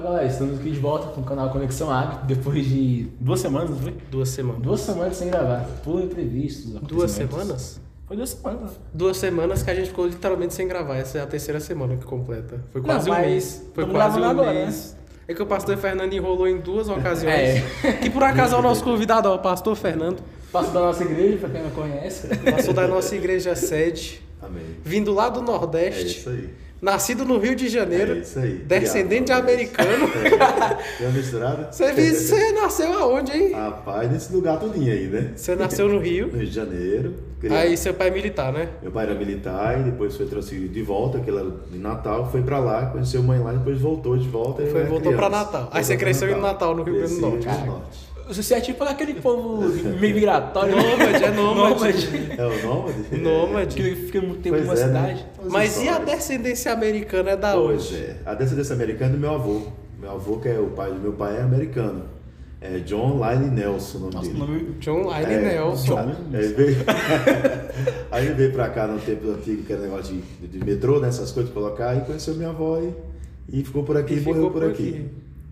Galera, estamos aqui de volta com o canal Conexão Agro, depois de duas semanas, não foi? Duas semanas. Duas semanas sem gravar, por imprevistos. Duas semanas? Foi duas semanas. Duas semanas que a gente ficou literalmente sem gravar. Essa é a terceira semana que completa. Foi quase Não, um mês. Foi quase um agora, mês. É que o pastor Fernando enrolou em duas ocasiões. É. Que por acaso é o nosso convidado, ó, o pastor Fernando. Passo da nossa igreja, pra quem não conhece. Pastor da nossa igreja sede. Amém. Vindo lá do É Nordeste. isso aí. Nascido no Rio de Janeiro. É isso aí. Descendente de Obrigado, americano. Tem uma misturada? Você, você nasceu aonde, hein? Rapaz, nesse lugar todinho aí, né? Você nasceu no No Rio. Rio de Janeiro. Aí seu pai é militar, né? Meu pai era militar e depois foi transferido de volta, que ele era de Natal, foi pra lá, conheceu mãe lá, depois voltou de volta. e Foi, era voltou pra criança. Natal. Aí você pra cresceu em Natal, no Rio Grande do Norte. no Rio Grande Você é tipo aquele povo meio migratório. né? Nômade, é nômade. É o nômade? Nômade. Que fica muito tempo Pois numa é, né? cidade. As Mas e a histórias. descendência americana é da Pois onde? é. A descendência americana é do meu avô. Meu avô, que é o pai do meu pai, é americano. É John Lyle Nelson o nome Nossa, dele. nome... John Lyle É, Nelson. Aí ele veio... aí ele veio pra cá no tempo antigo, que era negócio de, de metrô, né? Essas coisas colocar, e conheceu minha avó e, e ficou por aqui E e, morreu por por aqui. aqui.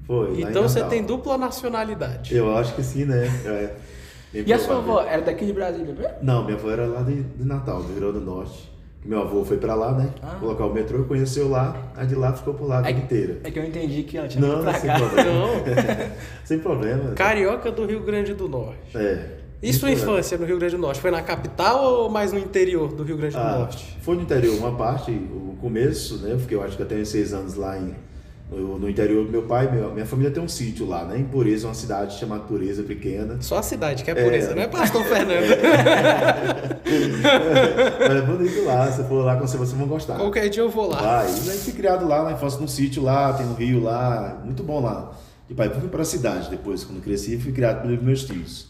Foi. Então você tem dupla nacionalidade. Eu acho que sim, né? É. E a sua avó era daqui de Brasília, mesmo? Não, minha avó era lá de, de Natal, do Rio Grande do Norte. Meu avô foi pra lá, né? Ah. Colocar o metrô, conheceu lá, aí de lá ficou por lá a vida inteira. É que eu entendi que ela tinha Não, pra sem cá. problema. Não. sem problema. Carioca do Rio Grande do Norte. É. E sua problema. infância no Rio Grande do Norte? Foi na capital ou mais no interior do Rio Grande do Ah, Norte? foi no interior, uma parte, o começo, né? Eu fiquei, eu acho que até uns seis anos lá em, no, no interior do meu pai. Meu- minha família tem um sítio lá, né? Em Pureza, uma cidade chamada Pureza, pequena. Só a cidade, que é É. pureza, não é Pastor Fernando? Mas é bonito lá, se for lá com você, vocês vão gostar. Qualquer dia eu vou lá. Lá, e foi criado lá, na infância, num sítio lá, tem um rio lá, muito bom lá. E pai, fui para a cidade depois, quando cresci, fui criado pelos meus tios.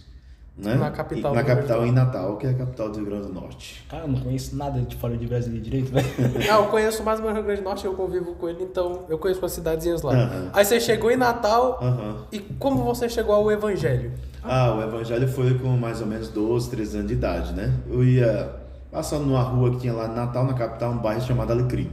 Né? Na capital E, na capital, em Natal, que é a capital do Rio Grande do Norte. Cara, eu não conheço nada de fora de Brasília direito, velho. Ah, eu conheço mais o Rio Grande do Norte, eu convivo com ele, então eu conheço umas cidadezinhas lá. Aí você chegou em Natal, e como você chegou ao Evangelho? Ah, o evangelho foi com mais ou menos 12, 13 anos de idade, né? Eu ia passando numa rua que tinha lá em Natal, na capital, um bairro chamado Alecrim.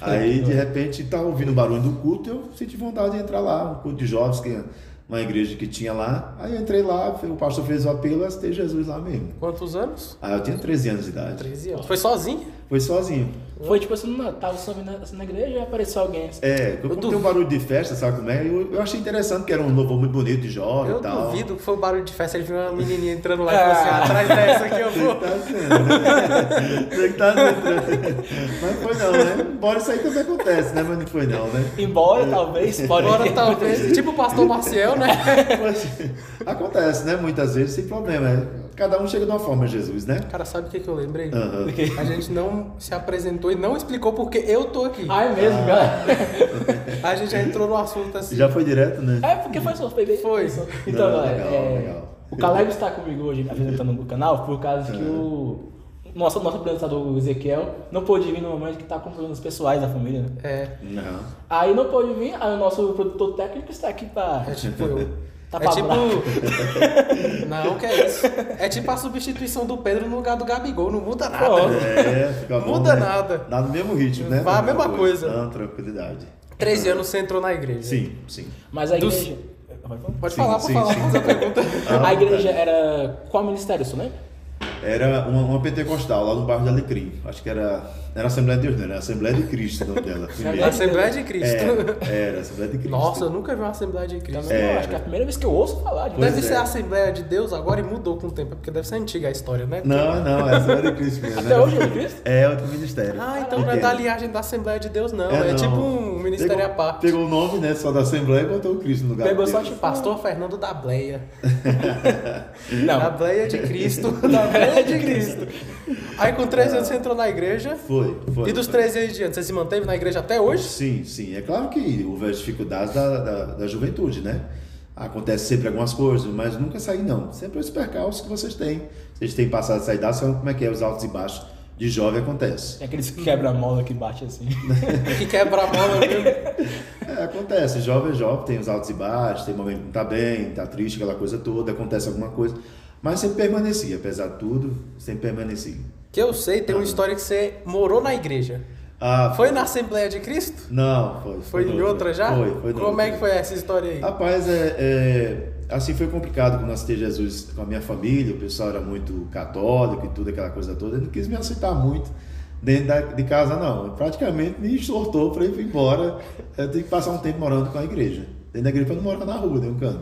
Aí, de repente, tava ouvindo o barulho do culto, eu senti vontade de entrar lá, um culto de jovens, que uma igreja que tinha lá. Aí eu entrei lá, o pastor fez o apelo, eu aceitei Jesus lá mesmo. Quantos anos? Aí eu tinha 13 anos de idade. 13 anos. Foi sozinho? Foi sozinho. Foi tipo assim, não, tava só vindo assim, na igreja e apareceu alguém assim. É, eu comprei um barulho de festa, sabe como é? Eu, eu achei interessante, que era um louvor muito bonito de jovem Eu e tal. duvido que foi um barulho de festa, ele viu uma menininha entrando lá e Ah. falou assim, atrás dessa aqui eu vou. que tá sendo, né? Você que tá sendo. Mas foi não, né? Embora isso aí também acontece, né? Mas não foi não, né? Embora, talvez, pode Agora talvez, tipo o pastor Marcial, né? Mas, acontece, né? Muitas vezes sem problema. é. Cada um chega de uma forma, Jesus, né? Cara, sabe o que, que eu lembrei? Aham. A gente não se apresentou e não explicou porque eu tô aqui. Ah, é mesmo, cara? A gente já entrou no assunto assim. Já foi direto, né? É, porque foi só, foi. Então, Não, galera, legal, é, legal. o Caleb está comigo hoje apresentando o canal por causa que o nosso, nosso apresentador o Ezequiel não pôde vir no momento que está com problemas pessoais da família. né? É, Não. Aí não pôde vir, aí o nosso produtor técnico está aqui para. é tipo eu. Tá é tipo. Não, que é isso. É tipo a substituição do Pedro no lugar do Gabigol. Não muda nada. Pô. É, fica bom. Muda né? nada. Dá no mesmo ritmo, né? Vai a mesma coisa. Não, tranquilidade. 13 anos você entrou na igreja. Sim, sim. Mas a Dos- igreja. Pode falar? Pode Sim, falar, pode sim, falar. sim. A pergunta. Ah, a igreja era. Qual ministério, você lembra? Era uma, uma pentecostal lá no bairro de Alecrim. Acho que era. Era Assembleia de Deus, não, era Assembleia de Cristo o nome dela. primeiro. Assembleia de Cristo. Era, era Assembleia de Cristo. Nossa, eu nunca vi uma Assembleia de Cristo. Não, É. acho que é a primeira vez que eu ouço falar de Deve é. ser a Assembleia de Deus agora e mudou com o tempo, porque deve ser antiga a história, né? Não, não, é Assembleia de Cristo mesmo. Até né? hoje é de Cristo? É outro ministério. Ah, então não é da linhagem da Assembleia de Deus, não. É, não. tipo um ministério pegou, à parte. Pegou o nome, né, só da Assembleia e botou o Cristo no lugar Pegou só tipo. Pastor Fernando da Bleia. Não. Da Bleia de Cristo. da Bleia de Cristo. Aí com 13 anos você entrou na igreja. Foi, foi. E dos foi. 13 anos diante, você se manteve na igreja até hoje? Sim, sim. É claro que houve as dificuldades da, da, da juventude, né? Acontece sempre algumas coisas, mas nunca saí não. Sempre os percalços que vocês têm. Vocês têm passado essa idade, sabem como é que é os altos e baixos de jovem acontece. É aqueles que quebra a mola que bate assim. Que quebra a mola, viu? É, acontece, jovem é jovem, tem os altos e baixos, tem momento que não tá bem, tá triste, aquela coisa toda, acontece alguma coisa. Mas sempre permaneci, apesar de tudo, sempre permaneci. Que eu sei, tem uma história que você morou na igreja. Ah, Foi na Assembleia de Cristo? Não, foi. Foi em noutra. outra já? Foi, foi Como noutra. é que foi essa história aí? Rapaz, é, é, assim foi complicado quando eu aceitei Jesus com a minha família, o pessoal era muito católico e tudo, aquela coisa toda, ele não quis me aceitar muito dentro da, de casa não, praticamente me exortou para ir embora, eu tenho que passar um tempo morando com a igreja, dentro da igreja para não morar na rua, nem um canto.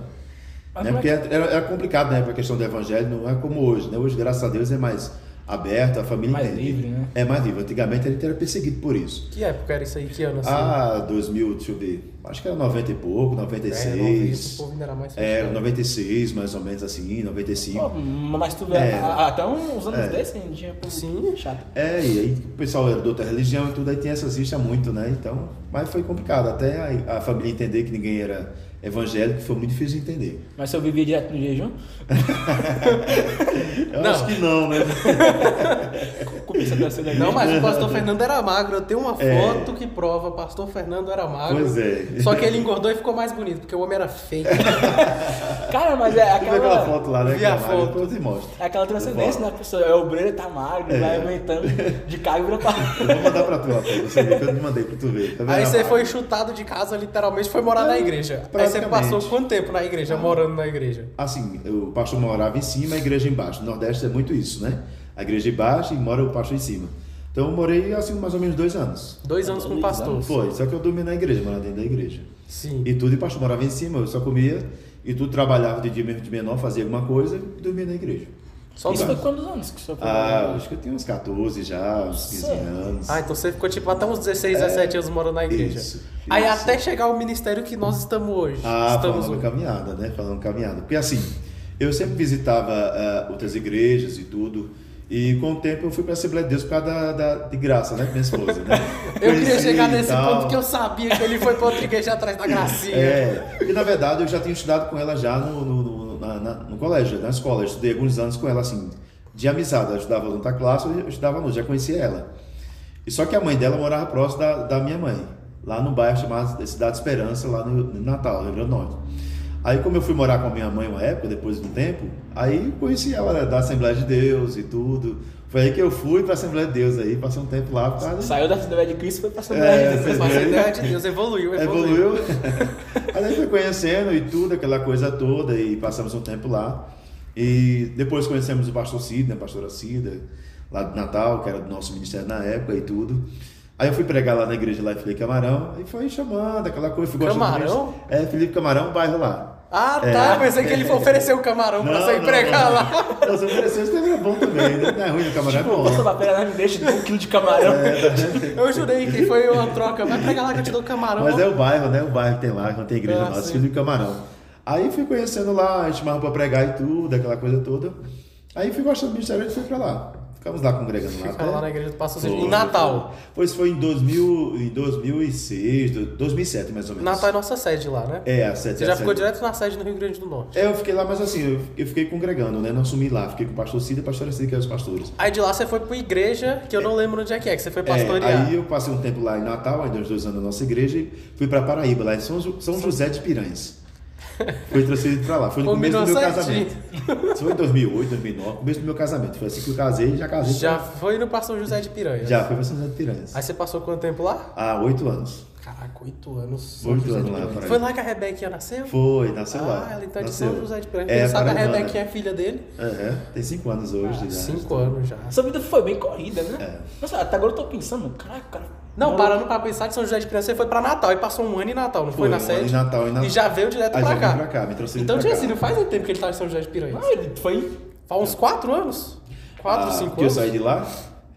Né? é Porque era, era complicado né, a questão do evangelho, não é como hoje, né? hoje graças a Deus é mais aberto, a família Mais entende. livre, né? É mais livre, antigamente a gente era perseguido por isso. Que época era isso aí? Que ano assim? Ah, 2000, deixa eu ver. Acho que era 90 e pouco, é, 96. 90, o povo ainda era mais É, fechado. 96, mais ou menos assim, 95. Pô, mas tu É. até uns anos É. desses, gente tinha pouco Sim. chato. É, e aí o pessoal era de outra religião e tudo, aí tinha essas rixas muito, né? Então, mas foi complicado, até a, a família entender que ninguém era evangélico, foi muito difícil de entender. Mas se eu vivia direto no jejum, Eu Não. acho que não, né? começa a ser legal. Não, mas o pastor Fernando era magro. Eu tenho uma É. foto que prova pastor Fernando era magro. Pois é. Só que ele engordou e ficou mais bonito, porque o homem era feio. Cara, mas é aquela aquela, foto lá, né? Vi a é foto. Te mostro. é aquela transcendência, né? Pessoa é obreiro, tá magro, É. vai aumentando de cargo e pra... Eu vou mandar pra tu, rapaz. Você vê que eu te mandei pra tu ver. Tá vendo? Aí você foi chutado de casa, literalmente, foi morar na igreja. Aí você passou quanto tempo na igreja, morando na igreja? Assim, o pastor morava em cima, a igreja embaixo. No Nordeste é muito isso, né? A igreja embaixo e mora o pastor em cima. Então eu morei assim mais ou menos dois anos. Dois anos com o pastor. Foi, só que eu dormia na igreja, morava dentro da igreja. Sim. E tudo, e o pastor morava em cima, eu só comia, e tudo trabalhava de dia mesmo de menor, fazia alguma coisa e dormia na igreja. Só Isso os- foi quantos anos que o senhor foi? Ah, acho que eu tinha uns 14 já, uns 15 Nossa. anos. Ah, então você ficou tipo até uns 16, 17 anos morando na igreja. É. Isso, Aí isso. até chegar ao ministério que nós estamos hoje. Ah, estamos falando caminhada, né? Falando caminhada. Porque assim, eu sempre visitava ah, outras igrejas e tudo. E com o tempo eu fui para a Assembleia de Deus por causa da, da- de graça, né? Minha esposa, né? Eu queria chegar nesse ponto que eu sabia que ele foi pra outra igreja atrás da gracinha. É, e na verdade eu já tinha estudado com ela já no, no, no- na- na- no colégio, na escola. Eu estudei alguns anos com ela, assim, de amizade. Ela estudava junto à classe, eu estudava no, já conhecia ela. E só que a mãe dela morava próximo da, da minha mãe, lá no bairro chamado Cidade Esperança, lá no, no Natal, Rio Grande do Norte. Aí como eu fui morar com a minha mãe uma época, depois do tempo, aí conheci ela né, da Assembleia de Deus e tudo. Foi aí que eu fui para a Assembleia de Deus aí, passei um tempo lá. Saiu da Assembleia de Cristo e foi pra Assembleia É, de Deus. Mas a ideia de Deus evoluiu, evoluiu. Evoluiu. Aí foi conhecendo e tudo, aquela coisa toda, e passamos um tempo lá. E depois conhecemos o pastor Cida, a pastora Cida, lá de Natal, que era do nosso ministério na época e tudo. Aí eu fui pregar lá na igreja lá em Felipe Camarão, e foi chamando, aquela coisa. Fui Camarão? É, Felipe Camarão, um bairro lá. Ah, tá. É. Pensei que ele ofereceu o camarão pra você pregar lá. Não, se oferecesse, também era bom também, né? Não é ruim, o camarão Tipo, é bom. moça papel, não me deixa de um quilo de camarão. Eu jurei que foi uma troca. Vai pregar lá que eu te dou camarão. Mas é o bairro, né? O bairro que tem lá, quando tem igreja Ah, nossa, sim. Felipe Camarão. Aí fui conhecendo lá, a gente chamava pra pregar e tudo, aquela coisa toda. Aí fui gostando do ministério e fui pra lá. Ficamos lá congregando lá. Fica até- lá na igreja do pastor. Foi, Em Natal. Pois foi em, 2000, em 2006, do- 2007 mais ou menos. Natal é nossa sede lá, né? É, a sete Você já a ficou direto na sede no Rio Grande do Norte. É, eu fiquei lá, mas assim, eu, fiquei congregando, né? Não assumi lá. Fiquei com o pastor Cida e a pastora Cida, que eram os pastores. Aí de lá você foi pra igreja, que eu não lembro onde é que é, que você foi É, pastorear. aí eu passei um tempo lá em Natal, ainda uns dois anos na nossa igreja, e fui pra Paraíba, lá em São, São José de Piranhas. Fui transferido pra lá. Foi no Combinou começo do meu certinho. casamento. Isso foi em 2008, 2009, começo do meu casamento. Foi assim que eu casei e já casei. Já foi no pastor José de Piranha. Já, foi pra São José de Piranhas. Aí você passou quanto tempo lá? Há oito anos. Caraca, oito anos. Oito anos lá. Paraíba. Foi lá que a Rebequinha nasceu? Foi, nasceu lá. Ah, ela então é de. São José de Piranha. É, sabe a. Rebequinha é filha dele? É, é, tem cinco anos hoje. Ah, já. cinco anos já. Essa vida foi bem corrida, né? É. Nossa, até agora eu tô pensando, caraca, cara. Não, parando pra pensar de São José de Piranha, você foi pra Natal e passou um ano em Natal, não foi, Foi, na um ano em Natal e na- E já veio direto Aí pra, já cá. pra cá, me trouxe Então, assim, não faz muito tempo que ele tá em São José de Piranha. Não, ele foi. Faz uns quatro anos? Quatro, Ah, cinco que eu anos? saí de lá?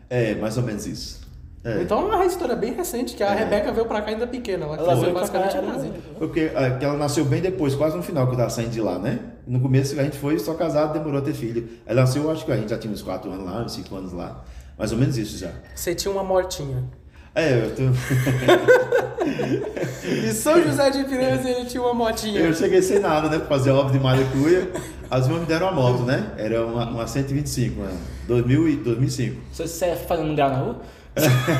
É, mais ou menos isso. É. Então é uma história bem recente, que a É. Rebeca veio pra cá ainda pequena. Ela Ela veio basicamente cá, em Brasília. Porque ah, que ela nasceu bem depois, quase no final que eu tava saindo de lá, né? No começo a gente foi só casado, demorou a ter filho. Ela nasceu, acho que a gente já tinha uns 4 anos lá, uns 5 anos lá. Mais ou menos isso já. Você tinha uma motinha. É, eu, tô... E São José de Piranhas ele tinha uma motinha. eu cheguei sem nada, né? Pra fazer obra de maracuia. As mães me deram uma moto, né? Era uma, uma 125, né? 2000 e 2005. Você, você é fazendo um grau na rua?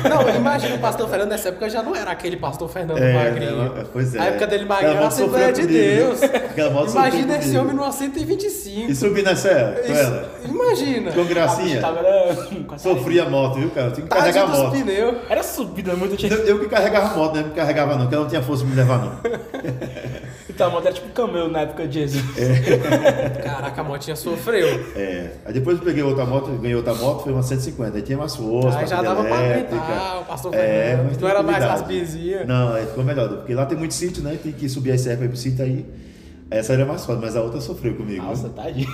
Não, imagina o pastor Fernando nessa época já não era aquele pastor Fernando É, magrinho. né? Pois é. A época dele magrinho era a Assembleia de. Deus. Imagina esse homem numa 125. E subi nessa época, com Isso- ela. Imagina. Com gracinha. Tava era Sofria a moto, viu, cara? Eu tinha que Tadinho carregar a moto. pneus. Era subida muito. Tinha... Eu, eu que carregava a moto, né? Não me carregava não, porque ela não tinha força de me levar não. Então, a moto era tipo camelo na época de Jesus. Caraca, a motinha sofreu. É. Aí depois eu peguei outra moto, ganhei outra moto, foi uma 150. Aí tinha mais força, Aí já dava pra aguentar o pastor É, Fernando. Não era mais bizinhas. Não, aí ficou melhor, porque lá tem muito sítio, né? Tem que subir as serras pra ir pro sítio aí. Essa era mais fácil, mas a outra sofreu comigo. Nossa, né? tadinho.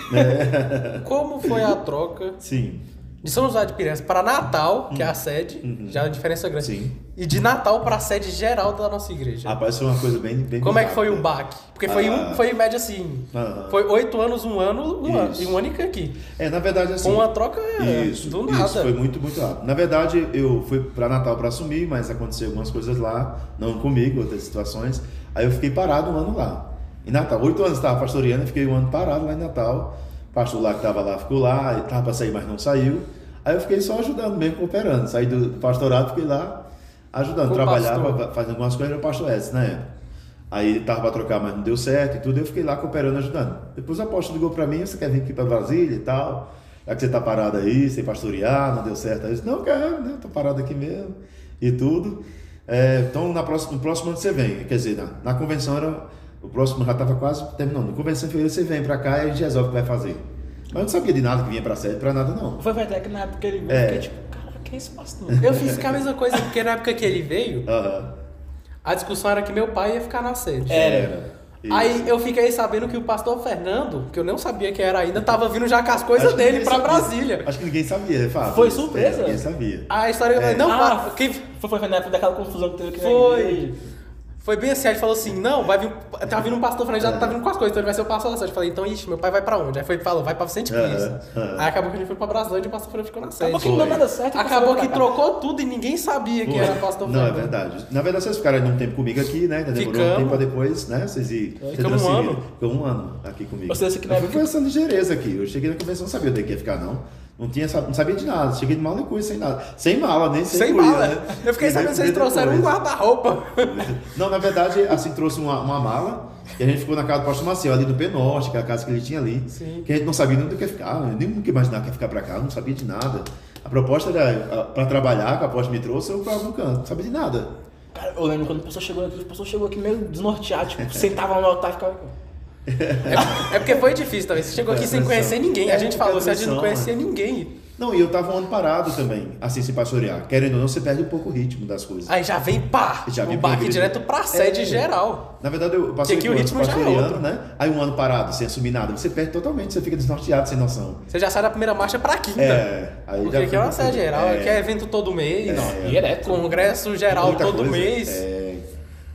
Como foi a troca Sim. De São José de Piranhas para Natal, que é a sede, já é uma diferença grande. Sim. E de Natal para a sede geral da nossa igreja. Rapaz, foi uma coisa bem. bem Como é que foi o rápida. baque? Porque foi, Ah. um, foi em média assim. Aham. Foi oito anos, um ano, um ano, Isso. e um ano e aqui. É, na verdade, assim. Com uma troca Isso, do isso, nada. foi muito, muito rápido. Na verdade, eu fui para Natal para assumir, mas aconteceu algumas coisas lá, não comigo, outras situações. Aí eu fiquei parado um ano lá. Em Natal, oito anos estava pastoreando, fiquei um ano parado lá em Natal. Pastor lá que estava lá ficou lá, estava para sair, mas não saiu. Aí eu fiquei só ajudando mesmo, cooperando. Saí do pastorado, fiquei lá ajudando, trabalhava, pastor. fazendo algumas coisas, era o pastor Edson na época. Aí ele tava para trocar, mas não deu certo e tudo, eu fiquei lá cooperando, ajudando. Depois o apóstolo ligou para mim, você quer vir aqui para Brasília e tal? Já que você tá parado aí, sem pastorear, não deu certo. Aí eu disse, não, quero, né? Tô parado aqui mesmo e tudo. É, então, na próxima, no próximo ano você vem. Quer dizer, na, na convenção era. O próximo já estava quase terminando. Na convenção em fevereiro você vem para cá e a gente resolve o que vai fazer. Mas eu não sabia de nada que vinha para sede, para nada não. Foi até que na época ele veio, É. eu fiquei tipo, cara, que é esse pastor? Eu fiz a mesma coisa, porque na época que ele veio, a discussão era que meu pai ia ficar na sede. Era. Isso. Aí eu fiquei sabendo que o pastor Fernando, que eu não sabia que era ainda, tava vindo já com as coisas Acho que dele pra sabia. Brasília. Acho que ninguém sabia, é fato. Foi Isso, surpresa? é, ninguém sabia. A história. É. Não, Ah, quem, Foi, foi na época daquela confusão que teve aqui Foi. Foi bem assim, aí ele falou assim, não, vai vir, tá vindo um pastor, Fernando já É. tá vindo com as coisas, então ele vai ser o pastor da sede. Eu falei, então, ixi, meu pai vai pra onde? Aí foi, falou, vai pra Vicente Pires. é. Aí acabou que a gente foi pra Braslândia e o pastor Fernando ficou na sede. Acabou que não deu nada certo. Acabou que trocou tudo e ninguém sabia que era pastor Não, é Fernando. verdade. Na verdade, vocês ficaram um tempo comigo aqui, né? Demorou um Ficamos. tempo pra depois, né? Vocês vocês Ficamos um ano. Ficou um ano aqui comigo. Seja, que na Eu fui essa ligeireza aqui. Eu cheguei na convenção, não sabia onde é que ia ficar, não. Não, tinha, não sabia de nada. Cheguei de mala e coisa, sem nada. Sem mala, nem sem, Sem cuia, mala. né? Eu fiquei E sabendo que vocês depois. trouxeram um guarda-roupa. Não, na verdade, assim, trouxe uma, uma mala e a gente ficou na casa do pastor Maciel, ali no Penorte, que é a casa que ele tinha ali. Sim. Que a gente não sabia nem onde que ia ficar, né? nem nunca imaginava que ia ficar pra cá, não sabia de nada. A proposta era para trabalhar, que a aposta me trouxe, eu ficava no canto, não sabia de nada. Cara, eu lembro quando o pessoal chegou aqui, o pessoal chegou aqui meio desnorteado, tipo, sentava no altar e ficava. É, é porque foi difícil também. Você chegou aqui É, sem conhecer ninguém. A É, gente falou, se a gente não conhecia ninguém. Não, e eu tava um ano parado também, assim, sem pastorear. Querendo ou não, você perde um pouco o ritmo das coisas. Aí já vem pá! Já vem o baque igreja. direto pra sede É. geral. Na verdade, eu passei aqui o oito anos ritmo é pastoreando, outro. né? Aí um ano parado, sem assumir nada, você perde totalmente, você fica desnorteado, sem noção. Você já sai da primeira marcha pra quinta. É, aí Porque já aqui é uma sede geral, é. aqui é evento todo mês. Não, direto. Congresso geral todo coisa. mês. É,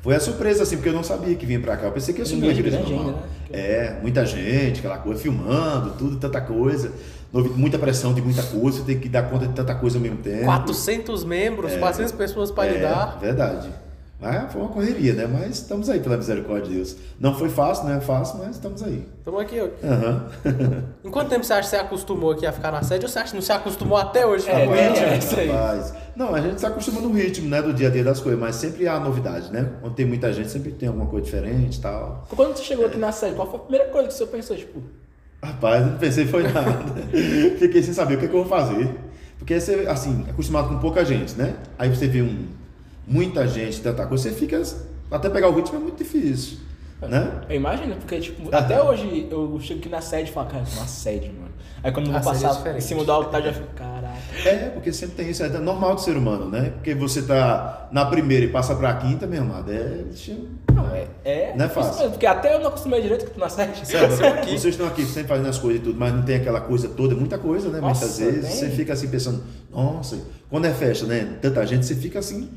foi a surpresa, assim, porque eu não sabia que vinha pra cá. Eu pensei que ia assumir Igreja igreja grande normal. ainda, né? É, muita gente, aquela coisa, filmando, tudo, tanta coisa. Muita pressão de muita coisa, você tem que dar conta de tanta coisa ao mesmo tempo. 400 membros, 400 pessoas pra é, lidar. verdade. Mas foi uma correria, né? Mas estamos aí pela misericórdia de Deus. Não foi fácil, não é fácil, mas estamos aí. Estamos aqui, ó. Aham. Em quanto tempo você acha que você acostumou aqui a ficar na sede ou você acha que não se acostumou até hoje? É, bem é. isso aí. Rapaz, Não, a gente se acostuma no ritmo, né? Do dia a dia das coisas, mas sempre há novidade, né? Quando tem muita gente, sempre tem alguma coisa diferente e tal. Quando você chegou aqui na série, qual foi a primeira coisa que você pensou, tipo, Rapaz, eu não pensei foi nada. Fiquei sem saber o que, é que eu vou fazer. Porque você, assim, acostumado com pouca gente, né? Aí você vê um, muita gente, tanta coisa, você fica. Até pegar o ritmo é muito difícil. Né? Eu imagino, porque, tipo, Ah, até tá. hoje eu chego aqui na sede e falo, cara, uma sede, mano. Aí quando eu vou é passar diferente. em cima do altar, eu já fico, caraca. É, porque sempre tem isso, é normal do ser humano, né? Porque você tá na primeira e passa pra quinta, meu amado, é. Não, é. É, Não é fácil. mesmo, porque até eu não acostumei direito com na sede. Certo? aqui. Vocês estão aqui sempre fazendo as coisas e tudo, mas não tem aquela coisa toda, muita coisa, né? Nossa, Muitas vezes tem. você fica assim pensando, nossa, quando é festa, né? Tanta gente, você fica assim,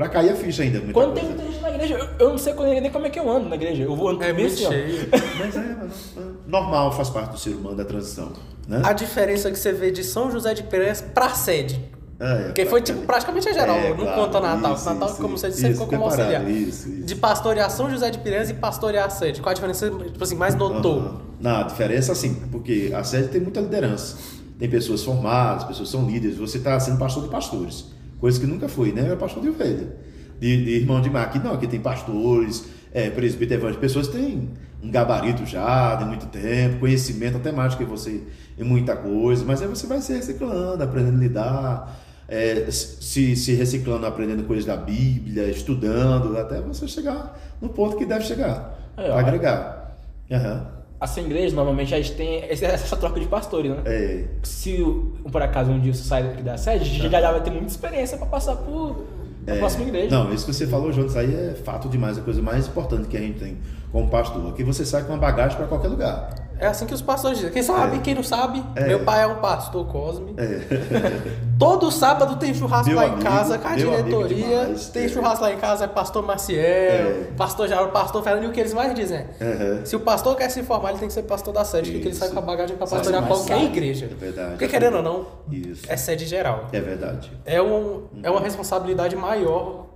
pra cair a ficha ainda. muita Quando tem coisa. muita gente na igreja, eu, eu não sei quando- nem como é que eu ando na igreja. Eu vou andando É muito assim, cheio. Mas é, mas não- normal, faz parte do ser humano da transição, né? A diferença que você vê de São José de Piranhas pra sede. É, Porque foi tipo praticamente a geral, É, não claro, conta Natal. isso, Natal, isso, como você disse, isso, ficou como auxiliar. Isso, isso. De pastorear São José de Piranhas e pastorear a sede. Qual a diferença, tipo assim, mais notou? Aham. Não, a diferença assim, porque a sede tem muita liderança. Tem pessoas formadas, pessoas são líderes, você está sendo pastor de pastores. Coisa que nunca fui, né? Eu era pastor de ovelha, de, de irmão de mar. Aqui não, aqui tem pastores, é, presbítero evangélico, pessoas que têm um gabarito já de muito tempo, conhecimento até mais do que você em muita coisa, mas aí você vai se reciclando, aprendendo a lidar, é, se, se reciclando, aprendendo coisas da Bíblia, estudando, até você chegar no ponto que deve chegar, É, agregar. Aham. Assim, igreja, normalmente a gente tem essa troca de pastores, né? É, Se por acaso um dia você sai daqui da sede, já, já vai ter muita experiência pra passar por a próxima igreja. Não, isso que você falou, João, isso aí é fato demais, a coisa mais importante que a gente tem como pastor. Aqui você sai com uma bagagem para qualquer lugar. É assim que os pastores dizem. Quem sabe, quem não sabe, É. meu pai é um pastor Cosme. Todo sábado tem churrasco Meu lá amigo, em casa com a diretoria. Tem É. churrasco lá em casa, é pastor Maciel, É. pastor Jairo, pastor Fernando, e o que eles mais dizem é, se o pastor quer se formar, ele tem que ser pastor da sede, porque ele sai com a bagagem pra Sabe pastorear qualquer sabe. igreja. É verdade. Porque querendo ou não, Isso. é sede geral. É verdade. É, um, é uma responsabilidade maior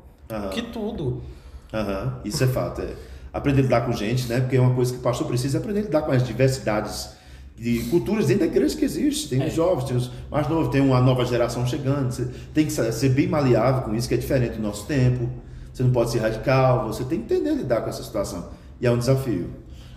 que tudo. Aham, Isso é fato. É. Aprender a lidar com gente, né? Porque é uma coisa que o pastor precisa aprender a lidar com as diversidades de culturas dentro da igreja que existe. Tem É. os jovens, tem os mais novos, tem uma nova geração chegando. Você tem que ser bem maleável com isso, que é diferente do nosso tempo. Você não pode ser radical, você tem que entender a lidar com essa situação. E é um desafio.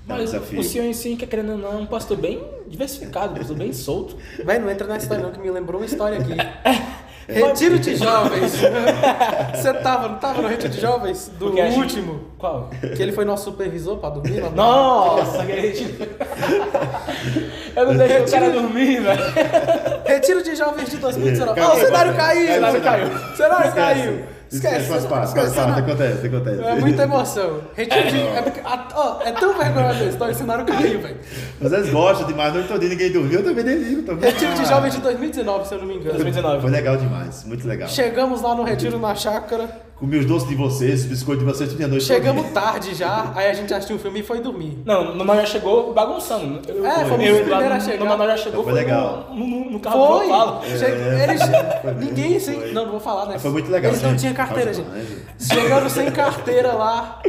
É um Mas desafio. o senhor em si, que querendo ou não, é um pastor bem diversificado, um pastor bem solto. Vai, não entra nessa história não, que me lembrou uma história aqui. Retiro de jovens. Você tava, não tava no retiro de jovens? Do Porque a gente- último? Qual? Que ele foi nosso supervisor pra dormir lá no- Nossa, que gente... Eu não deixei o cara dormir, velho. Retiro de jovens de 2019. É, Ó, o cenário caiu, caiu! caiu, caiu! caiu. Cenário caiu! Esquece, faz parte, faz esquece, parte, acontece, acontece. É muita emoção. Retiro de. É, porque, a- ó, é tão vergonhosa a história, o cenário caiu, velho. Mas eles gostam demais, não entendi ninguém dormiu, eu também nem ligo. Também. Retiro de jovens de 2019, se eu não me engano. 2019. Foi legal demais, muito legal. Chegamos lá no retiro na chácara. Comi os doces de vocês, os biscoitos de vocês, tudo a noite. Chegamos tarde já, aí a gente assistiu um filme e foi dormir. Não, no Manuel já chegou bagunçando. Eu, É, fomos eu, os primeiros a chegar. No Manuel já chegou, Foi legal. No, no, no carro Foi! do Paulo. Che- eles, foi mesmo, ninguém foi. sem. Não, não vou falar, né? Foi muito legal, Eles não tinham carteira, gente. Chegando sem carteira lá,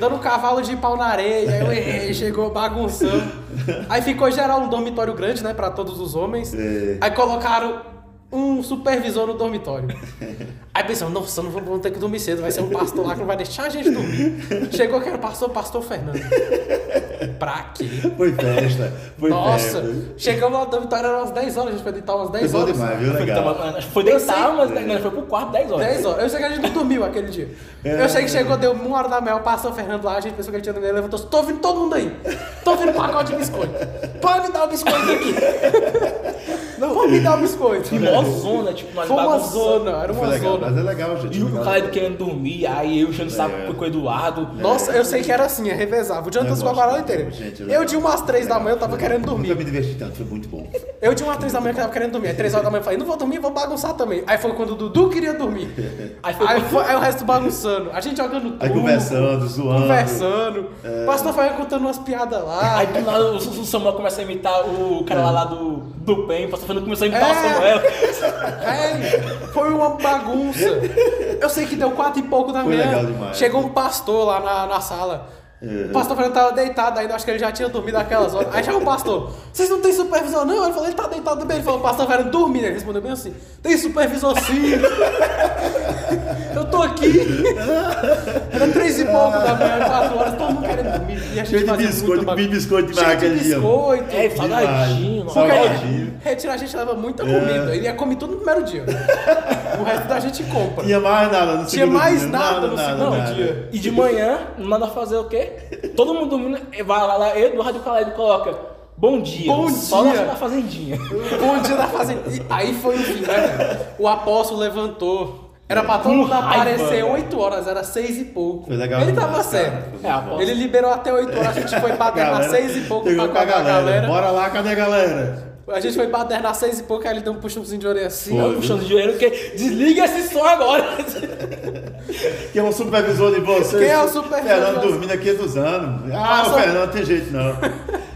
dando um cavalo de pau na areia, aí eu errei, chegou bagunçando. Aí ficou geral um dormitório grande, né, pra todos os homens. É. Aí colocaram um supervisor no dormitório. Aí pensamos, nossa, não vamos ter que dormir cedo, vai ser um pastor lá que não vai deixar a gente dormir. Chegou que era o pastor, pastor Fernando. Pra quê? Foi festa, foi Nossa, festa. chegamos lá no dormitório, eram umas 10 horas, a gente foi deitar umas 10 Foi horas. demais, viu? Foi, Legal. foi deitar, mas não, foi pro quarto 10 horas. 10 horas. Eu sei que a gente não dormiu aquele dia. É. Eu sei que chegou, deu uma hora da manhã, passou o Fernando lá, a gente pensou que ele tinha dormido, ele levantou, tô ouvindo todo mundo aí. Tô ouvindo um pacote de biscoito. Pode me dar o biscoito aqui. Não, pode me dar o biscoito. E mó zona, tipo, nós Foi uma zona, era Foi uma legal, zona. Mas é legal, gente. E o. Caleb querendo dormir, aí eu enchendo o saco É. com o Eduardo. Nossa, eu sei que era assim, é revezava. O Jonathan Eu ficou a gosto varanda muito, inteira. gente, é Eu de umas 3 da manhã eu tava querendo Nunca me dormir. diverti tanto, foi muito bom. Eu de umas 3 da manhã que tava querendo dormir. Aí 3 horas da manhã eu falei, não vou dormir, vou bagunçar também. Aí foi quando o Dudu queria dormir. Aí foi Aí, quando- foi, aí o resto bagunçando. A gente jogando tudo. Aí conversando, zoando. Conversando. O pastor foi contando umas piadas lá. Aí do nada o, o Samuel começa a imitar o cara lá, lá do, do PEN, o pastor Fernando começou a imitar É. o Samuel. É, foi uma bagunça. Eu sei que deu quatro e pouco da Foi manhã. demais. Chegou um pastor lá na, na sala. É. O pastor Fernando tava deitado ainda, acho que ele já tinha dormido naquelas horas. Aí chegou o pastor, vocês não tem supervisor não? Ele falou, ele tá deitado também. Ele falou, o pastor Fernando dormindo. Ele respondeu bem assim, tem supervisor sim. Eu tô aqui. Era três e pouco da manhã, quatro horas, todo mundo querendo dormir. E a gente Cheio de fazia biscoito, bagunça. biscoito de aquele dia. biscoito. É, salgadinho. Salgadinho. ele, retiro a gente leva muita comida. Ele ia comer tudo no primeiro dia. O resto da gente compra. Tinha mais nada no Tinha segundo mais dia. nada no segundo nada. dia. E de manhã, nada a fazer o quê? Todo mundo dormindo, vai lá, lá Eduardo Caleb coloca, bom dia. Bom Só dia. na fazendinha. Bom dia da fazenda. E aí foi o fim, né? O apóstolo levantou. Era pra todo mundo aparecer velho. 8 horas, era 6 e pouco. Foi legal Ele demais, tava certo. Foi É. Ele liberou até 8 horas, a gente foi baternar Galera, 6 e pouco pra com a galera. galera. Bora lá, cadê a galera? A gente foi baternar 6 e pouco, aí ele deu um puxãozinho de orelha assim. Eu puxando de dinheiro, porque desliga esse som agora. Quem é o supervisor de vocês? Quem é o supervisor? Fernando dormindo aqui dos anos. Ah, Ah, o Fernando não tem jeito não.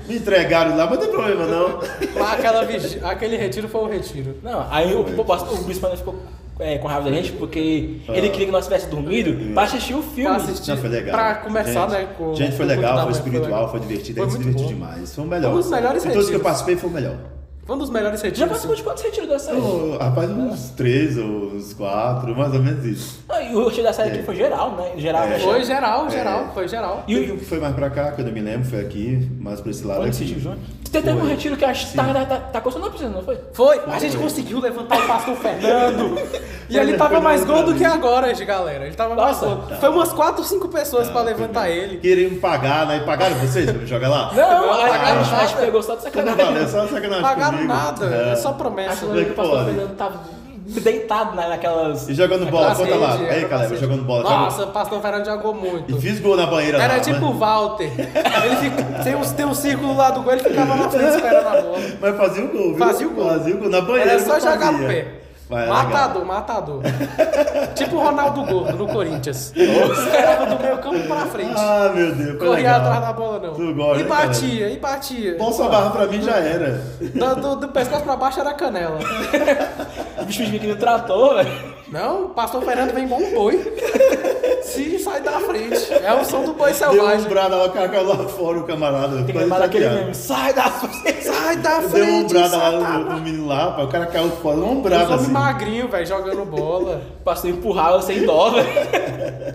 Me entregaram lá, mas não tem problema não. Mas aquela aquele retiro foi o retiro. Não, aí o, o, pastor- o bispo ainda ficou é, com raiva da gente, porque ele queria que nós tivéssemos dormido pra assistir o filme. Pra assistir. Não, foi legal. Pra conversar, gente, né, com- gente, foi legal, foi foi espiritual, foi divertido, Foi a gente se muito divertiu bom. demais. Foi o melhor. Um dos melhores De todos que eu retiros. participei, foi o melhor. Foi um dos melhores Já retiros. participou de quantos retiros da série? Oh, rapaz, uns três ou uns quatro, mais ou menos isso. Ah, e o retiro da série aqui foi geral, né? Geral, É. Foi geral, geral, É. foi geral. E o- que foi mais pra cá, que eu não me lembro, foi aqui, mais pra esse lado Foi aqui. Júnior. Você teve um Foi. retiro que que tá, tá, tá, tá custando a piscina, não foi? Foi, a gente conseguiu levantar o pastor Fernando. E ele Foi, tava foi mais gordo levantado. que agora, de galera. Ele tava mais Nossa. gordo. Foi umas 4, 5 pessoas Ah, pra levantar ele. Queriam pagar, né? E pagaram vocês pra me jogar lá? Não, Não, a, a, pagaram gente, a pegou só de Então não sacanagem. valeu, só sacanagem Pagaram comigo. nada, é só promessa. Acho que o pastor. Fernando tava deitado na- naquelas. E jogando bola, conta lá. Aí, galera, pra jogando bola. Nossa, joga- o pastor Fernando jogou muito. E fiz gol na banheira lá. Era tipo o mas, Walter. Ele fica, tem, um, tem um círculo lá do gol, ele ficava na frente esperando a bola. mas fazia o gol, viu? Fazia o gol. Fazia o gol na banheira. Era só jogar no pé. Vai, matador, matador. tipo o Ronaldo Gordo no Corinthians. Esperava do meio campo pra frente. Ah, meu Deus. Corria legal. atrás da bola, não. Tu gosta, e né, cara? batia, e batia. Bolsa barra pra mim já era. Do, do, do pescoço pra baixo era canela. O bicho vinha aqui no trator, velho. Não, o pastor Fernando vem um boi. Se sai da frente. É o som do boi Deu um selvagem. brada lá, cacau lá fora, o camarada. Tem que Quase lembrar daquele chateado. meme. Sai da frente. Sai da Deu uma frente. ombrada sai lá da- no, no menino lá, pá, o cara caiu fora, ombrada homens assim. magrinhos, velho, jogando bola. O pastor empurrava sem dó, velho.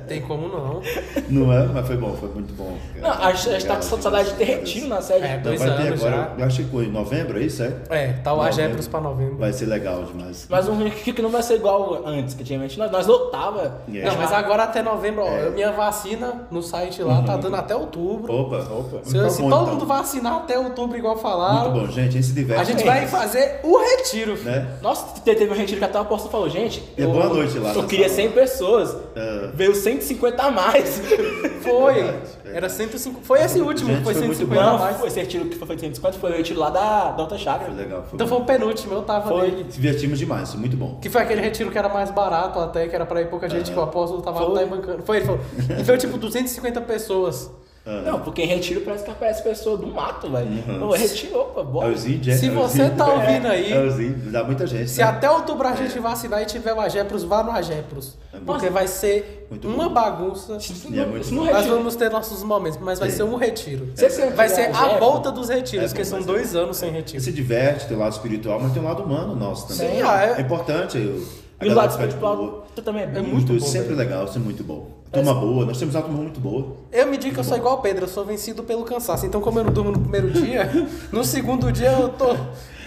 Tem como não. Não é? Mas foi bom, foi muito bom. Não, a gente, a gente tá com saudade de ter retiro na série. É, Então dois vai ter anos agora, já. eu acho que foi em novembro, é isso, é? É, tá o Novembro. Agepros pra novembro. Vai ser legal demais. Mas um retiro que não vai ser igual antes, que antigamente nós, nós lotava. Yeah. Não, mas agora até novembro, ó, É. eu- minha vacina no site lá tá dando até outubro. Opa, opa. Se, Tá se bom, todo então. mundo vacinar até outubro, igual Muito falaram, bom, gente, a gente se diverte. a gente bem, vai fazer o retiro. Né? Nossa, te- teve um retiro que até o apóstolo falou, gente. É boa noite lá Eu na queria sala. 100 pessoas. Ah. Veio 150 a mais. Foi. Verdade, Era 105. Foi esse último, Gente, foi foi muito 150 a Não, mais. foi esse retiro que foi feito 150 foi o retiro lá da, da outra chácara. Foi legal. Foi Então bom. foi o penúltimo, eu tava Foi. nele. Divertimos demais, foi muito bom. Que foi aquele retiro que era mais barato até, que era pra ir pouca gente, que o apóstolo tava Foi. lá e bancando. Foi, ele falou. E foi tipo 250 pessoas. Ah. Não, porque em retiro parece que aparece pessoa do mato, velho. Uhum. Ô, retiro, opa, bora. É o Zid, é? Se É você tá ouvindo aí- É o Zid, dá muita gente. Se né? até outubro a gente vacinar e tiver o Agepros, vá no Agepros. É bom. Porque vai ser Muito uma bom. bagunça. E é muito. Nós retiro- vamos ter nossos momentos, mas vai ser um retiro. Vai ser a volta dos retiros, É porque são dois anos sem retiro. se diverte, tem o lado espiritual, mas tem o lado humano nosso também. Sim, é- é importante. Eu, E o lado espiritual também é bom. É muito bom, sempre velho. legal, sempre muito bom. Turma boa, nós temos uma turma muito boa. Eu me digo que eu sou igual o Pedro, eu sou vencido pelo cansaço. Então, como eu não durmo no primeiro dia, no segundo dia eu tô,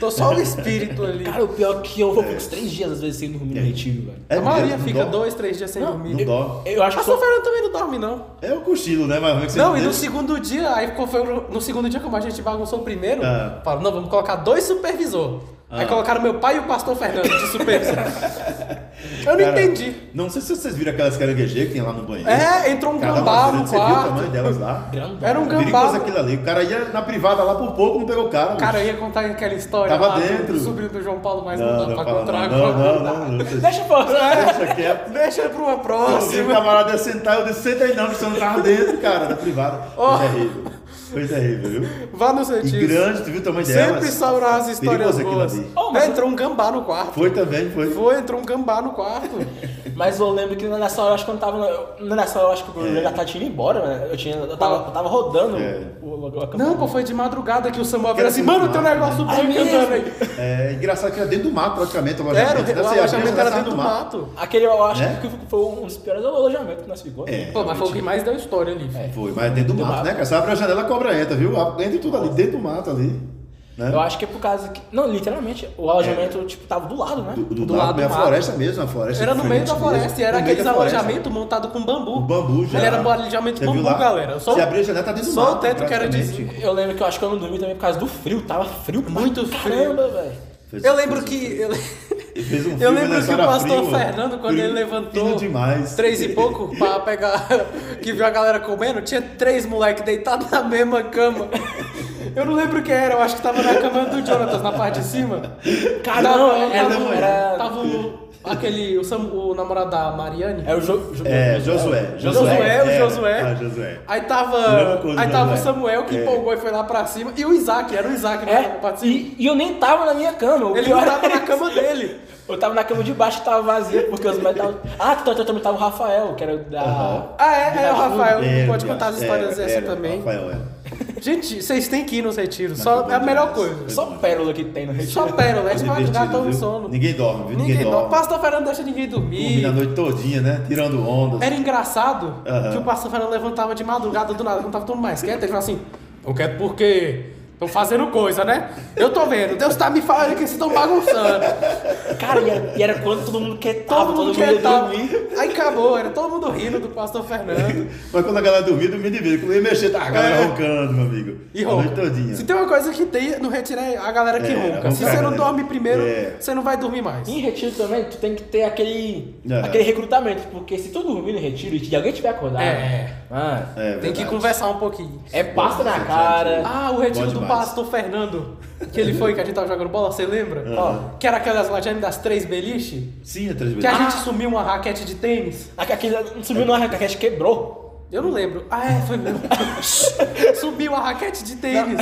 tô só o espírito ali. Cara, o pior é que eu vou uns três dias às vezes sem dormir no retiro, velho. É a maioria fica não dois, três dias sem Não, dormir. Não dó. Eu acho que Pastor só... Fernando também não dorme, não. É o cochilo, né? Mas é Não, e no segundo dia, aí ficou- foi no, segundo dia, como a gente bagunçou o primeiro, Ah. falaram, não, vamos colocar dois supervisor. Aí Ah. colocaram meu pai e o pastor Fernando de supervisor. eu não Cara, entendi. Não sei se vocês viram aquelas caranguejeiras que tem lá no banheiro. É, entrou um Cada gambá no Você viu o tamanho delas lá? Grandão. Era um gambá. Perigoso aquilo ali. O cara ia na privada lá por pouco, não pegou o cara. O cara ia contar aquela história Tava lá do- dentro. do sobrinho do João Paulo, mas não, não, dá não, pra contar não, agora. não, não, não, não. Deixa eu falar. Deixa quieto. Deixa pra uma Se o próxima. camarada ia sentar, eu disse, senta aí não, que você não tava dentro, cara, da privada. Ó. Foi terrível. Foi terrível, viu? Vá no E sentido. grande, tu viu o tamanho delas? Sempre sobram as histórias boas. Oh, É, entrou um gambá no quarto. Foi também, foi. Foi, entrou um gambá no quarto. Mas eu lembro que nessa hora, eu acho que eu não tava. Nessa hora, eu acho que o É. já tinha ido embora, né? Eu, tinha, eu, tava, eu tava rodando É. o, o, o, Não, pô, foi de madrugada que o Samuel veio era assim, mano, tem um mato, negócio né? É andando mesmo? aí. É engraçado que era dentro do mato, praticamente, o Era, alojamento. o Deve ser, alojamento era dentro do mato. Aquele eu acho Né? que foi um dos piores alojamentos que nós ficamos. É. Pô, mas foi o que mais deu história ali. Foi, mas dentro do mato, né, cara? Você abre a janela, a cobra entra, viu? Entra tudo ali, dentro do mato ali. Né? Eu acho que é por causa que. Não, literalmente, o alojamento, tipo, tava do lado, né? Do, do, do lado, lado do é a floresta mesmo, a floresta. Era no meio da floresta, mesmo. e era aqueles da alojamentos montados com bambu. O bambu já. Ele era um alojamento viu bambu, lá? galera. Só, Você abrir a janela, tá dentro do só o teto que era de. Eu lembro que eu acho que eu não dormi também por causa do frio. Tava frio Muito frio. Caramba, velho. Eu lembro que. Eu, Ele fez um eu lembro né? que o pastor Fernando, quando ele levantou demais. três e pouco pra pegar. que viu a galera comendo, tinha três moleques deitados na mesma cama. Eu não lembro quem era, eu acho que tava na cama do Jonatas, na parte de cima. Cara, Tava- não, tava, era- era- tava o, aquele, o, Sam- o namorado da Mariane. É o jo, jo, É, Josué. Josué, o é, Josué. Ah, Josué. Aí tava, coisa aí tava o Josué. Samuel que É. empolgou e foi lá pra cima. E o Isaac, era o Isaac né, É, que participou. e, e eu nem tava na minha cama. O Ele pior não tava é na cama dele. Eu tava na cama de baixo tava vazia, porque os médicos estavam. Ah, tu tu- também tava o Rafael, que era da. Aham. Ah, é, é, o Rafael É, pode contar as histórias era, dessa também. Rafael era. Gente, vocês têm que ir nos retiros. Só, é a melhor demais. coisa. Só pérola que tem no retiro. Só pérola, é de madrugada todo viu? sono. Ninguém dorme, viu? Ninguém, Ninguém não. dorme. O pastor Fernando deixa ninguém dormir. A noite todinha, né? Tirando ondas. Era engraçado Aham. que o pastor Fernando levantava de madrugada do nada, quando tava todo mais quieto, ele falava assim: Não quieto por quê? Estão fazendo coisa, né? Eu tô vendo, Deus tá me falando que vocês estão bagunçando. Cara, e era, e era quando todo mundo quietava, Todo mundo ia quietava. dormir. Aí acabou, era todo mundo rindo do pastor Fernando. Mas quando a galera dormia, dormia de vez. Quando ia mexer, tava a galera É. roncando, meu amigo. E ronca. todinha. Se tem uma coisa que tem no retiro é a galera que É, ronca. Se você não né? dorme primeiro, É. você não vai dormir mais. E em retiro também, tu tem que ter aquele, É. aquele recrutamento, porque se tu dormir no retiro e alguém tiver acordado, É. mano, É, Tem que verdade. conversar um pouquinho. é pasta na cara. Ah, o retiro do. Pastor Fernando, que ele foi, que a gente tava jogando bola, você lembra? Aham. Que era aquelas lojinhas das três beliches? Sim, é três. Que a gente sumiu uma raquete de tênis? Aquele subiu numa raquete quebrou. Eu não lembro. Ah, é, foi mesmo. Subiu a raquete de tênis.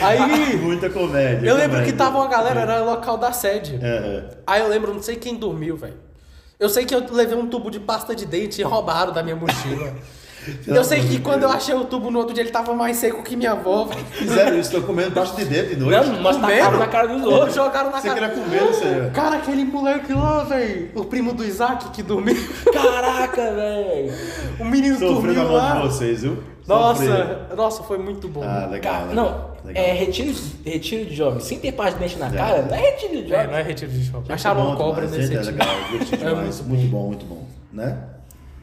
Aí, Muita comédia. eu lembro comédia. que tava uma galera, era local da sede. É, é. Aí eu lembro, não sei quem dormiu, velho. Eu sei que eu levei um tubo de pasta de dente e roubaram da minha mochila. Eu sei que quando eu achei o tubo no outro dia ele tava mais seco que minha avó, velho. Fizeram isso, tô comendo pasta de dentro de noite. Não, Comendo? tacamos na cara dos outros. Jogaram na Você cara. queria comer, você. Cara, aquele moleque lá, velho. O primo do Isaac que dormiu. Caraca, velho. O menino Sofrendo dormiu a mão lá. de vocês, viu? Nossa, nossa, foi muito bom. Ah, legal. Cara, legal. não, Legal. é retiro, retiro de jovens sem ter parte de dente na É. cara, não é retiro de É, jovens. não é retiro de shopping. Acharam bom uma cobra demais, nesse gente, É retiro. legal, divertido É demais. muito bom, muito bom. Né?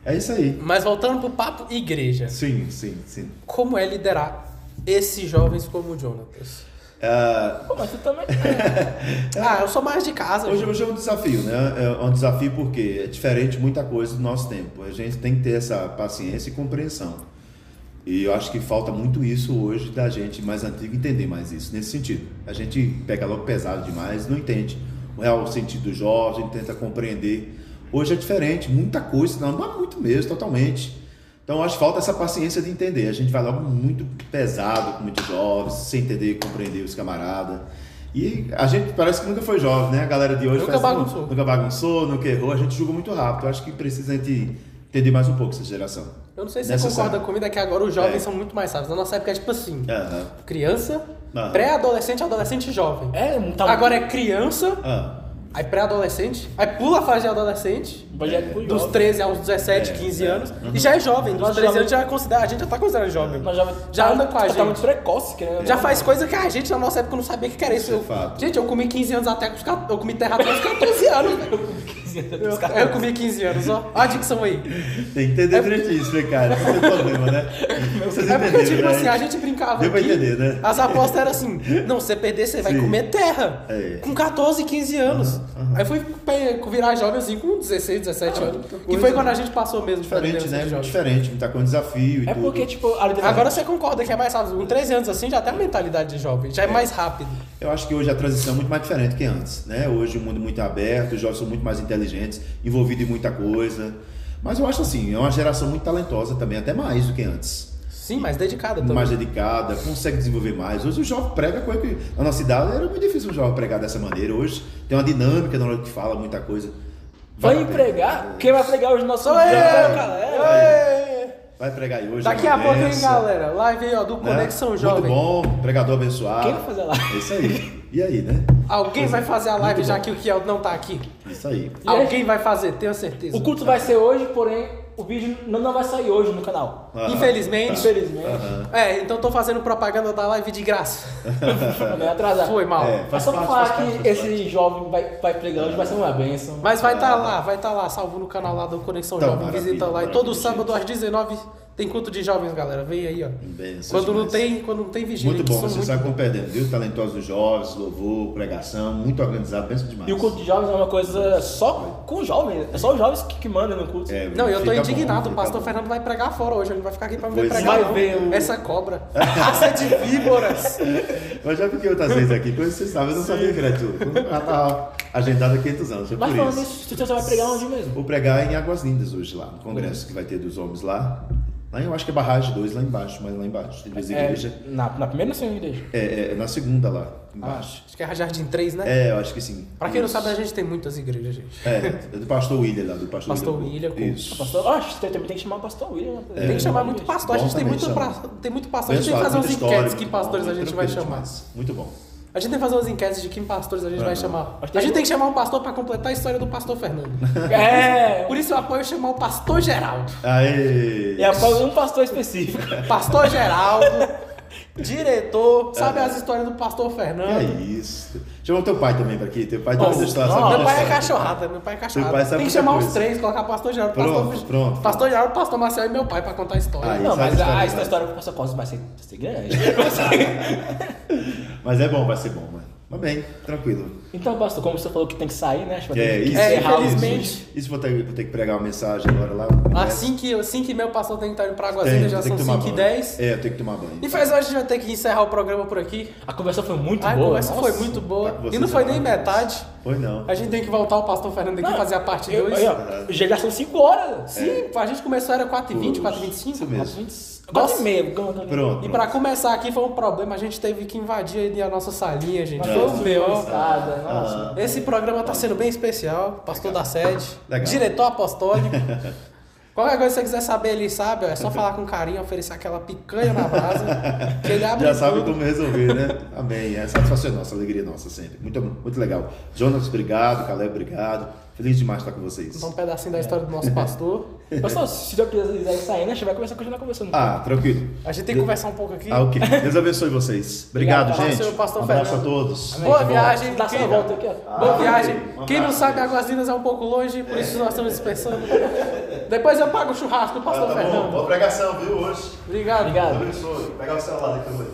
É isso aí. Mas voltando pro papo igreja. Sim, sim, sim. Como é liderar esses jovens como o Jonatas? Ah, Pô, mas tu também. Ah, eu sou mais de casa. Hoje, hoje é um desafio, né? É um desafio porque é diferente muita coisa do nosso tempo. A gente tem que ter essa paciência e compreensão. E eu acho que falta muito isso hoje da gente mais antigo entender mais isso, nesse sentido. A gente pega logo pesado demais, não entende o real sentido do jovem, a gente tenta compreender. Hoje é diferente, muita coisa, não, não é muito mesmo, totalmente. Então acho que falta essa paciência de entender. A gente vai logo muito pesado com muitos jovens, sem entender e compreender os camaradas. E a gente parece que nunca foi jovem, né? A galera de hoje Nunca faz- bagunçou. nunca bagunçou, nunca errou. A gente julga muito rápido. Eu acho que precisa a gente entender mais um pouco essa geração. Eu não sei se você concorda comigo, é que agora os jovens É. são muito mais sábios. Na nossa época é tipo assim: criança, pré-adolescente, adolescente e jovem. É, tá Agora é criança, Ah, aí pré-adolescente, aí pula a fase de adolescente, dos jovem. 13 aos 17, É, 15 é. anos, e já é jovem. Dos Nós 13 jovem- anos já é considera, a gente já tá considerando jovem. Mas jovem Já tá- anda com a tá gente. muito precoce, querendo. Já faz coisa que a gente na nossa época não sabia que era isso. Isso é Eu- fato. gente, eu comi 15 anos até com os 14, eu comi terra até os 14 anos. Eu, eu comi 15 anos, ó. Olha a dicção aí. tem que entender direitinho, explicar. Não tem problema, né? Vocês É porque, tipo né? assim, a gente brincava Deu pra aqui, entender, né? As apostas eram assim, não, você perder, você vai Sim. comer terra. É. Com 14, 15 anos. Aham. Aí fui virar jovem assim com 16, 17 Ah, anos. coisa. foi quando a gente passou mesmo de Diferente, né? jovens. Diferente, tá com desafio e É tudo. porque, tipo. Agora você concorda que é mais rápido. Com 13 anos assim já tem a mentalidade de jovem, já é mais rápido. Eu acho que hoje a transição é muito mais diferente que antes, né? Hoje o mundo é muito aberto, os jovens são muito mais inteligentes, envolvidos em muita coisa. Mas eu acho assim, é uma geração muito talentosa também, até mais do que antes. Sim, mais dedicada também. Mais dedicada, consegue desenvolver mais. Hoje o jovem prega coisa que na nossa idade era muito difícil um jovem pregar dessa maneira. Hoje tem uma dinâmica na hora que fala muita coisa. Vai a pena. empregar? Quem vai pregar hoje? Nosso eu! galera. Vai pregar aí hoje. Daqui é a pouco, hein, galera? Live aí, ó, do né? Conexão Muito Jovem. bom, pregador abençoado. Quem vai fazer lá? É isso aí. E aí, né? Alguém vai fazer a live Muito já bom. que o Kiel não tá aqui? Isso aí. E aí? Alguém vai fazer, tenho certeza. O culto vai ser hoje, porém, o vídeo não, não vai sair hoje no canal. Aham. Infelizmente. Infelizmente. Aham. É, então tô fazendo propaganda da live de graça. É atrasar. Foi mal. É, É faz só pra falar parte, que faz esse parte. jovem vai, vai pregar hoje, vai ser uma bênção. Mas vai estar lá, vai estar lá, salvo no canal lá do Conexão Então, Jovem. Visita lá. E todo sábado às 19 tem culto de jovens, galera. Vem aí, ó. Quando não demais. tem, quando não tem vigília. Muito bom, você muito- sabe como perdendo, viu? Talentosos jovens, louvor, pregação, muito organizado, benção demais. E o culto de jovens é uma coisa só com jovens. É só os jovens que, que mandam no culto. É, Não, eu tô fica bom, indignado. o pastor bom. Fernando vai pregar fora hoje. Ele não vai ficar aqui pra me ver é. pregar. Vai não. ver o- Essa cobra. Raça de víboras. Eu já fiquei outras vezes aqui, coisa que você sabe, eu não sabia que era. Já tava agendado há 500 anos, foi Mas por falando isso. nisso, você vai pregar onde mesmo? Vou pregar em Águas Lindas hoje lá, no congresso que vai ter dos homens lá. Lá eu acho que é barragem 2, lá embaixo, mas lá embaixo. Tem duas É, igrejas. na, na primeira ou na segunda igreja? É, é, na segunda lá, embaixo. Acho que é Jardim 3, né? É, eu acho que sim. Pra quem não Isso. sabe, a gente tem muitas igrejas, gente. É, é do pastor William lá, do pastor, Pastor William. William, com- Isso. Pastor, ó, que tem, que chamar o pastor William. né? Tem que chamar muito pastor. A gente tem também muito, pra- tem muito pastor. A gente tem que fazer umas história, enquetes que pastores a gente vai chamar. demais. Muito bom. A gente tem que fazer umas enquetes de que pastores a gente vai Aham. chamar. A gente tem que chamar um pastor pra completar a história do pastor Fernando. É, Por isso eu apoio chamar o pastor Geraldo. Aê! é um pastor específico. Pastor Geraldo, diretor, sabe as histórias do pastor Que Fernando. é isso. Chama o teu pai também pra aqui. Teu pai também está não, Meu pai é cachorrada, meu pai é cachorrada. Tem que chamar os coisa. três, colocar pastor Geraldo, Pronto, pastor, pronto. pastor Geraldo, pastor Marcel e meu pai pra contar a história. Aí. Não, mas a a, história a história demais. com o pastor Cosme vai ser, vai ser grande. Mas é bom, vai ser bom, mano. Mas bem, tranquilo. Então, pastor, como você falou que tem que sair, né? Acho que é, isso, é, infelizmente. Isso, vou, ter, vou ter que pregar uma mensagem agora lá. Assim que, assim que meu pastor tem que estar indo pra Águazinha, já são 5 e 10. É, eu tenho que tomar banho. E faz hoje a gente vai ter que encerrar o programa por aqui. A conversa foi muito Ai, boa. A conversa nossa. foi muito boa. Tá e não foi nem metade. Foi não. A gente tem que voltar o pastor Fernando aqui não, fazer a parte 2. Já são 5 horas. É. Sim, a gente começou era 4h20, 4h25, 4h25. Gosto mesmo. meio. Pronto, e para começar aqui foi um problema, a gente teve que invadir a nossa salinha, gente. Foi o meu. Ah, Esse programa está sendo bem especial, pastor Legal. da sede, Legal. diretor apostólico. Qualquer coisa que você quiser saber, ele sabe, é só falar com carinho, oferecer aquela picanha na brasa, que ele abre Já tudo. sabe como resolver, né? Amém. É satisfação nossa, alegria nossa sempre. Muito, muito legal. Jonas, obrigado. Caleb, obrigado. Feliz demais estar com vocês. Então, um pedacinho da história do nosso pastor. Pessoal, se já quiser sair, né? A gente vai começar a continuar conversando. Ah, tranquilo. A gente tem que conversar um pouco aqui. Ah, ok. Deus abençoe vocês. Obrigado, Obrigado, gente. senhor pastor um abraço Fernando. a todos. Amém. Boa Tá bom. viagem. Dá uma volta aqui, ó. Boa Ah, viagem. ok. Um Quem não sabe, Águas Lindas é um pouco longe, por isso nós estamos dispensando. Depois eu pago o churrasco do Ah, pastor tá bom. Fernando. Boa pregação, viu, hoje. Obrigado. Obrigado. Deus abençoe. Pegar o celular daqui também.